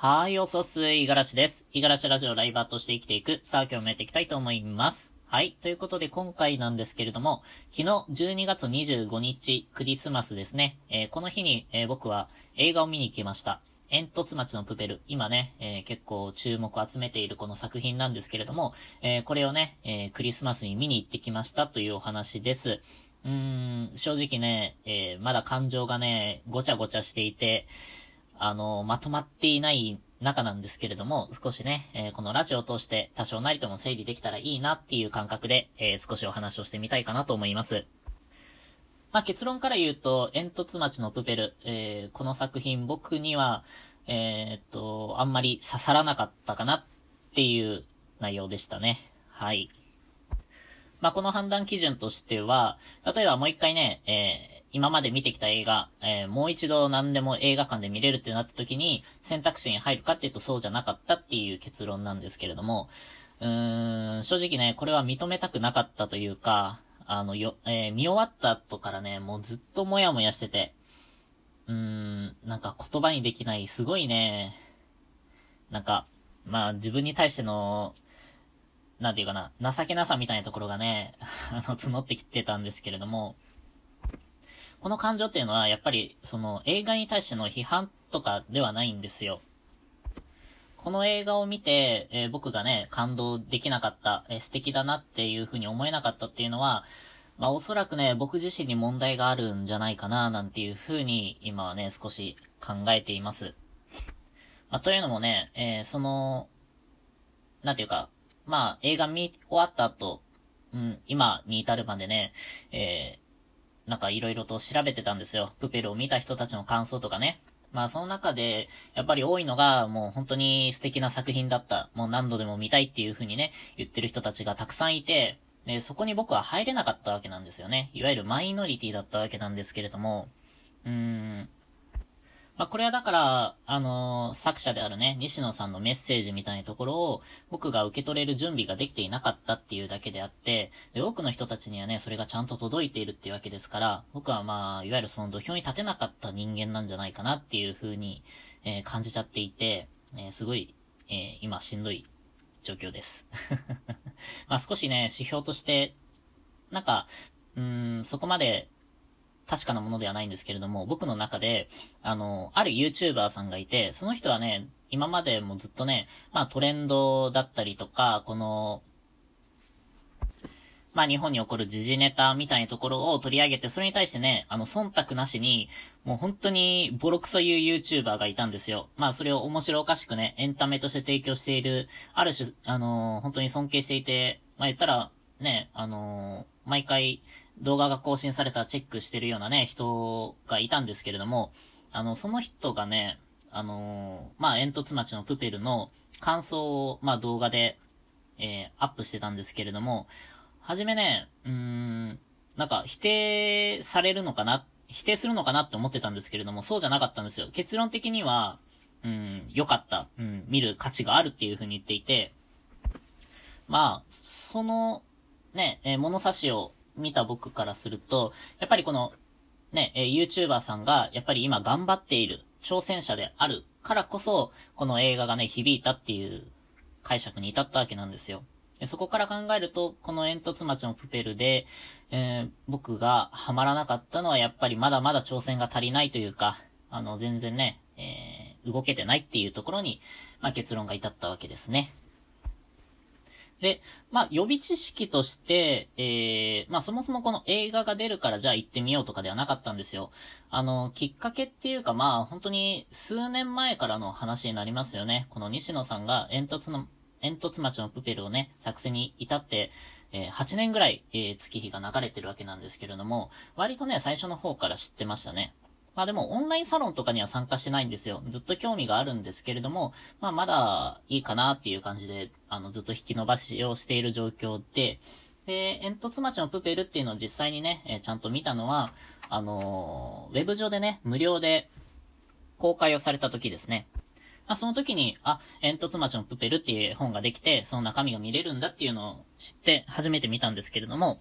はい、おそす、いがらしです。いがらしラジオライバーとして生きていく、さあ今日もやっていきたいと思います。はい、ということで今回なんですけれども、昨日12月25日、クリスマスですね。えー、この日に、えー、僕は映画を見に行きました。煙突町のプペル。今ね、えー、結構注目を集めているこの作品なんですけれども、えこれをね、えクリスマスに見に行ってきましたというお話です。うーん、正直ね、えまだ感情がね、ごちゃごちゃしていて、あの、まとまっていない中なんですけれども、少しね、えー、このラジオを通して多少なりとも整理できたらいいなっていう感覚で、えー、少しお話をしてみたいかなと思います。まあ、結論から言うと、煙突町のプペル、えー、この作品僕には、えっと、あんまり刺さらなかったかなっていう内容でしたね。はい。まあ、この判断基準としては、例えばもう一回ね、え今まで見てきた映画、えー、もう一度何でも映画館で見れるってなった時に、選択肢に入るかっていうとそうじゃなかったっていう結論なんですけれども、うーん、正直ね、これは認めたくなかったというか、あの、よ、えー、見終わった後からね、もうずっともやもやしてて、うーん、なんか言葉にできない、すごいね、なんか、まあ自分に対しての、なんていうかな、情けなさみたいなところがね、あの、募ってきてたんですけれども、この感情っていうのは、やっぱり、その映画に対しての批判とかではないんですよ。この映画を見て、えー、僕がね、感動できなかった、えー、素敵だなっていう風に思えなかったっていうのは、まあおそらくね、僕自身に問題があるんじゃないかな、なんていう風に、今はね、少し考えています。まあ、というのもね、えー、その、なんていうか、まあ映画見終わった後、うん、今に至るまでね、えー、なんか色々と調べてたんですよ。プペルを見た人たちの感想とかね。まあその中で、やっぱり多いのが、もう本当に素敵な作品だった。もう何度でも見たいっていう風にね、言ってる人たちがたくさんいて、で、そこに僕は入れなかったわけなんですよね。いわゆるマイノリティだったわけなんですけれども、うーん、まあ、これはだから、あのー、作者であるね、西野さんのメッセージみたいなところを、僕が受け取れる準備ができていなかったっていうだけであって、で、多くの人たちにはね、それがちゃんと届いているっていうわけですから、僕はまあ、いわゆるその土俵に立てなかった人間なんじゃないかなっていう風に、えー、感じちゃっていて、えー、すごい、え今しんどい状況です。まあ少しね、指標として、なんか、うん、そこまで確かなものではないんですけれども、僕の中で、あの、ある YouTuber さんがいて、その人はね、今までもずっとね、まあトレンドだったりとか、この、まあ日本に起こる時事ネタみたいなところを取り上げて、それに対してね、あの、忖度なしに、もう本当にボロクソ言う YouTuber がいたんですよ。まあそれを面白おかしくね、エンタメとして提供している、ある種、あの、本当に尊敬していて、まあ言ったら、ね、あの、毎回、動画が更新されたチェックしてるようなね、人がいたんですけれども、あの、その人がね、あのー、まあ、煙突町のプペルの感想を、まあ、動画で、えー、アップしてたんですけれども、はじめね、うーん、なんか、否定されるのかな、否定するのかなって思ってたんですけれども、そうじゃなかったんですよ。結論的には、うん、良かった、うん、見る価値があるっていう風に言っていて、まあ、その、ね、えー、物差しを見た僕からすると、やっぱりこの、ね、え YouTuber さんが、やっぱり今頑張っている挑戦者であるからこそ、この映画がね、響いたっていう解釈に至ったわけなんですよ。でそこから考えると、この煙突町のプペルで、えー、僕がハマらなかったのは、やっぱりまだまだ挑戦が足りないというか、あの、全然ね、えー、動けてないっていうところに、まあ、結論が至ったわけですね。で、まあ、予備知識として、えー、まあ、そもそもこの映画が出るからじゃあ行ってみようとかではなかったんですよ。あの、きっかけっていうかまあ、本当に数年前からの話になりますよね。この西野さんが煙突の、煙突町のプペルをね、作成に至って、えー、8年ぐらい、えー、月日が流れてるわけなんですけれども、割とね、最初の方から知ってましたね。まあでもオンラインサロンとかには参加してないんですよ。ずっと興味があるんですけれども、まあまだいいかなっていう感じで、あの、ずっと引き伸ばしをしている状況で、で、煙突町のプペルっていうのを実際にね、えー、ちゃんと見たのは、あのー、ウェブ上でね、無料で公開をされた時ですね。まあ、その時に、あ、煙突町のプペルっていう本ができて、その中身が見れるんだっていうのを知って初めて見たんですけれども、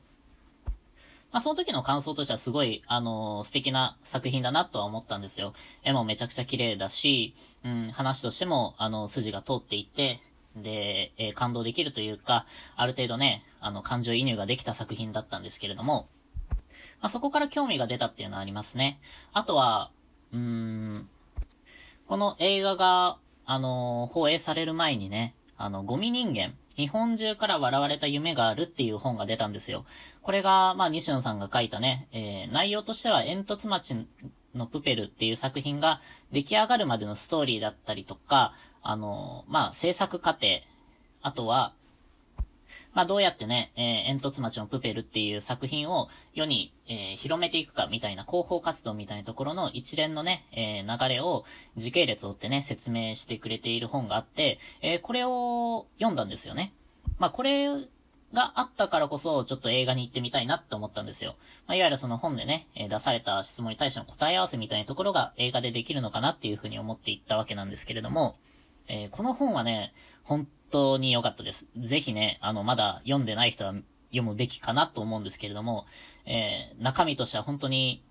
まあ、その時の感想としてはすごい、あのー、素敵な作品だなとは思ったんですよ。絵もめちゃくちゃ綺麗だし、うん、話としても、あの、筋が通っていて、で、えー、感動できるというか、ある程度ね、あの、感情移入ができた作品だったんですけれども、まあ、そこから興味が出たっていうのはありますね。あとは、うん、この映画が、あのー、放映される前にね、あの、ゴミ人間、日本中から笑われた夢があるっていう本が出たんですよ。これが、まあ、西野さんが書いたね、えー、内容としては煙突町のプペルっていう作品が出来上がるまでのストーリーだったりとか、あの、まあ、制作過程、あとは、まあ、どうやってね、えー、煙突町のプペルっていう作品を世に、えー、広めていくかみたいな広報活動みたいなところの一連のね、えー、流れを時系列を追ってね、説明してくれている本があって、えー、これを読んだんですよね。まあ、これがあったからこそ、ちょっと映画に行ってみたいなって思ったんですよ。まあ、いわゆるその本でね、え出された質問に対しての答え合わせみたいなところが映画でできるのかなっていうふうに思っていったわけなんですけれども、えー、この本はね、本当に良かったです。ぜひね、あの、まだ読んでない人は読むべきかなと思うんですけれども、えー、中身としては本当に、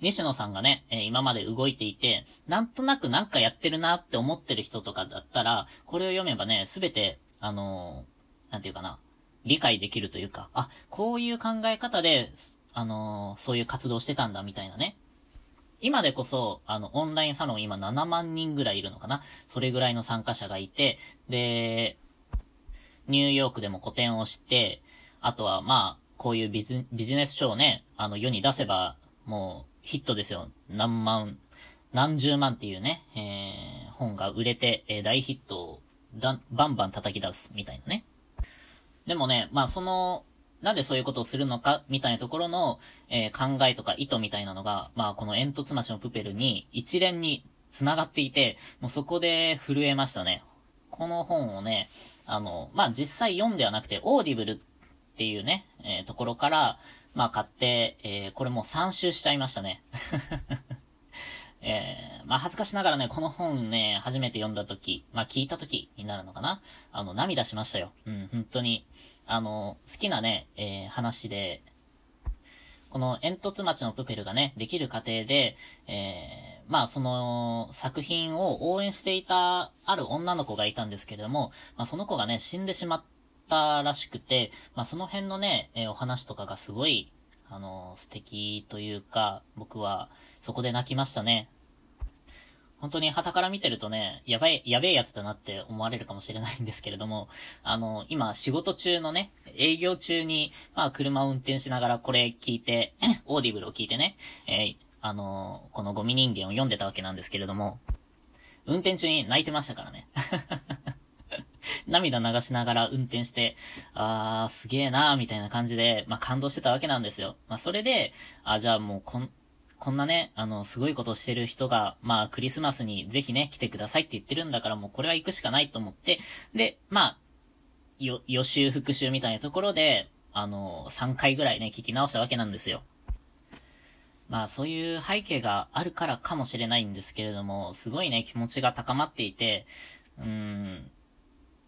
西野さんがね、えー、今まで動いていて、なんとなくなんかやってるなって思ってる人とかだったら、これを読めばね、すべて、あのー、なんていうかな、理解できるというか、あ、こういう考え方で、あのー、そういう活動してたんだみたいなね。今でこそ、あの、オンラインサロン今7万人ぐらいいるのかな？それぐらいの参加者がいて、で、ニューヨークでも個展をして、あとはまあ、こういうビジビジネス書をね、あの世に出せば、もうヒットですよ。何万、何十万っていうね、えー、本が売れて、えー、大ヒットをだバンバン叩き出すみたいなね。でもね、まあその、なんでそういうことをするのか、みたいなところの、えー、考えとか意図みたいなのが、まあこのえんとつ町のプペルに一連に繋がっていて、もうそこで震えましたね。この本をね、あの、まあ実際読んではなくて、 Audible っていうね、えー、ところから、まあ買って、えー、これもう3周しちゃいましたね。えー、まあ恥ずかしながらね、この本ね、初めて読んだ時、まあ聞いた時になるのかなあの、涙しましたよ。うん、本当に。あの、好きなね、えー、話で、この煙突町のプペルがね、できる過程で、えー、まあその作品を応援していたある女の子がいたんですけれども、まあその子がね、死んでしまったらしくて、まあその辺のね、えー、お話とかがすごい、あの、素敵というか、僕はそこで泣きましたね。本当に傍から見てるとね、やばい、やべえやつだなって思われるかもしれないんですけれども、あの、今仕事中のね、営業中に、まあ車を運転しながらこれ聞いて、オーディブルを聞いてね、えー、あの、このゴミ人間を読んでたわけなんですけれども、運転中に泣いてましたからね。涙流しながら運転して、あー、すげえなーみたいな感じで、まあ感動してたわけなんですよ。まあそれで、あ、じゃあもうこん、こんなね、あの、すごいことしてる人が、まあ、クリスマスにぜひね、来てくださいって言ってるんだから、もうこれは行くしかないと思って、で、まあ、よ、予習復習みたいなところで、あの、3回ぐらいね、聞き直したわけなんですよ。まあ、そういう背景があるからかもしれないんですけれども、すごいね、気持ちが高まっていて、うーん、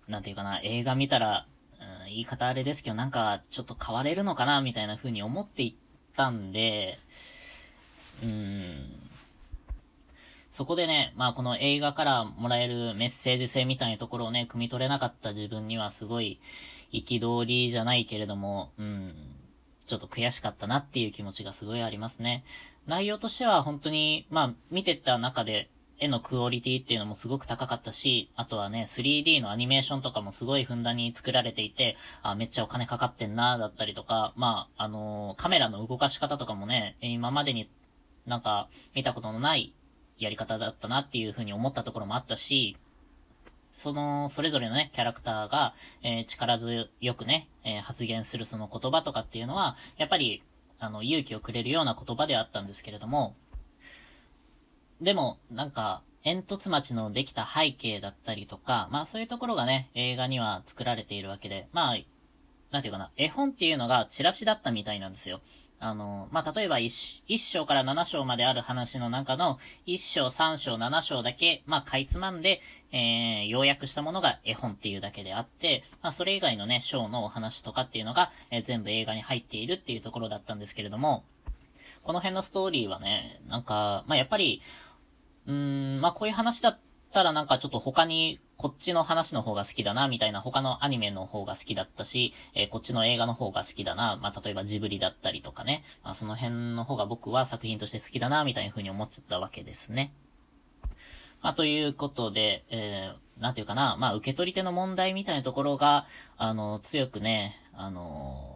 なんていうかな、映画見たら、うん、言い方あれですけど、なんか、ちょっと変われるのかな、みたいな風に思っていったんで、そこでね、まあこの映画からもらえるメッセージ性みたいなところをね、汲み取れなかった自分にはすごい憤りじゃないけれども、うん、ちょっと悔しかったなっていう気持ちがすごいありますね。内容としては本当に、まあ見てた中で絵のクオリティっていうのもすごく高かったし、あとはね、3D のアニメーションとかもすごいふんだんに作られていて、あ、めっちゃお金かかってんな、だったりとか、まあ、あのー、カメラの動かし方とかもね、今までになんか、見たことのないやり方だったなっていうふうに思ったところもあったし、その、それぞれのね、キャラクターが、えー、力強くね、えー、発言するその言葉とかっていうのは、やっぱり、あの、勇気をくれるような言葉であったんですけれども、でも、なんか、煙突町のできた背景だったりとか、まあそういうところがね、映画には作られているわけで、まあ、なんていうかな、絵本っていうのがチラシだったみたいなんですよ。あの、まあ、例えば一、一章から七章まである話の中の、一章、三章、七章だけ、まあ、かいつまんで、えー、要約したものが絵本っていうだけであって、まあ、それ以外のね、章のお話とかっていうのが、えー、全部映画に入っているっていうところだったんですけれども、この辺のストーリーはね、なんか、まあ、やっぱり、うーん、まあ、こういう話だったらなんかちょっと他にこっちの話の方が好きだな、みたいな他のアニメの方が好きだったし、えー、こっちの映画の方が好きだな、まあ、例えばジブリだったりとかね、まあ、その辺の方が僕は作品として好きだな、みたいな風に思っちゃったわけですね。まあ、ということで、えー、なんていうかな、まあ、受け取り手の問題みたいなところが、あの、強くね、あの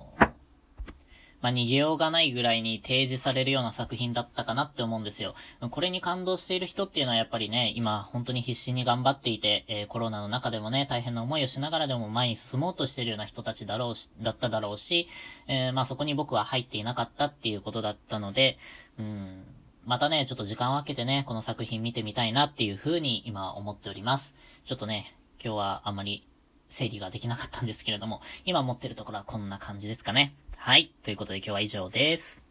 まあ、逃げようがないぐらいに提示されるような作品だったかなって思うんですよ。これに感動している人っていうのはやっぱりね、今本当に必死に頑張っていて、えー、コロナの中でもね、大変な思いをしながらでも前に進もうとしてるような人たちだろうし、だっただろうし、えー、まあそこに僕は入っていなかったっていうことだったので、うん、またね、ちょっと時間を空けてね、この作品見てみたいなっていう風に今思っております。ちょっとね、今日はあんまり整理ができなかったんですけれども、今持ってるところはこんな感じですかね。はい。ということで今日は以上です。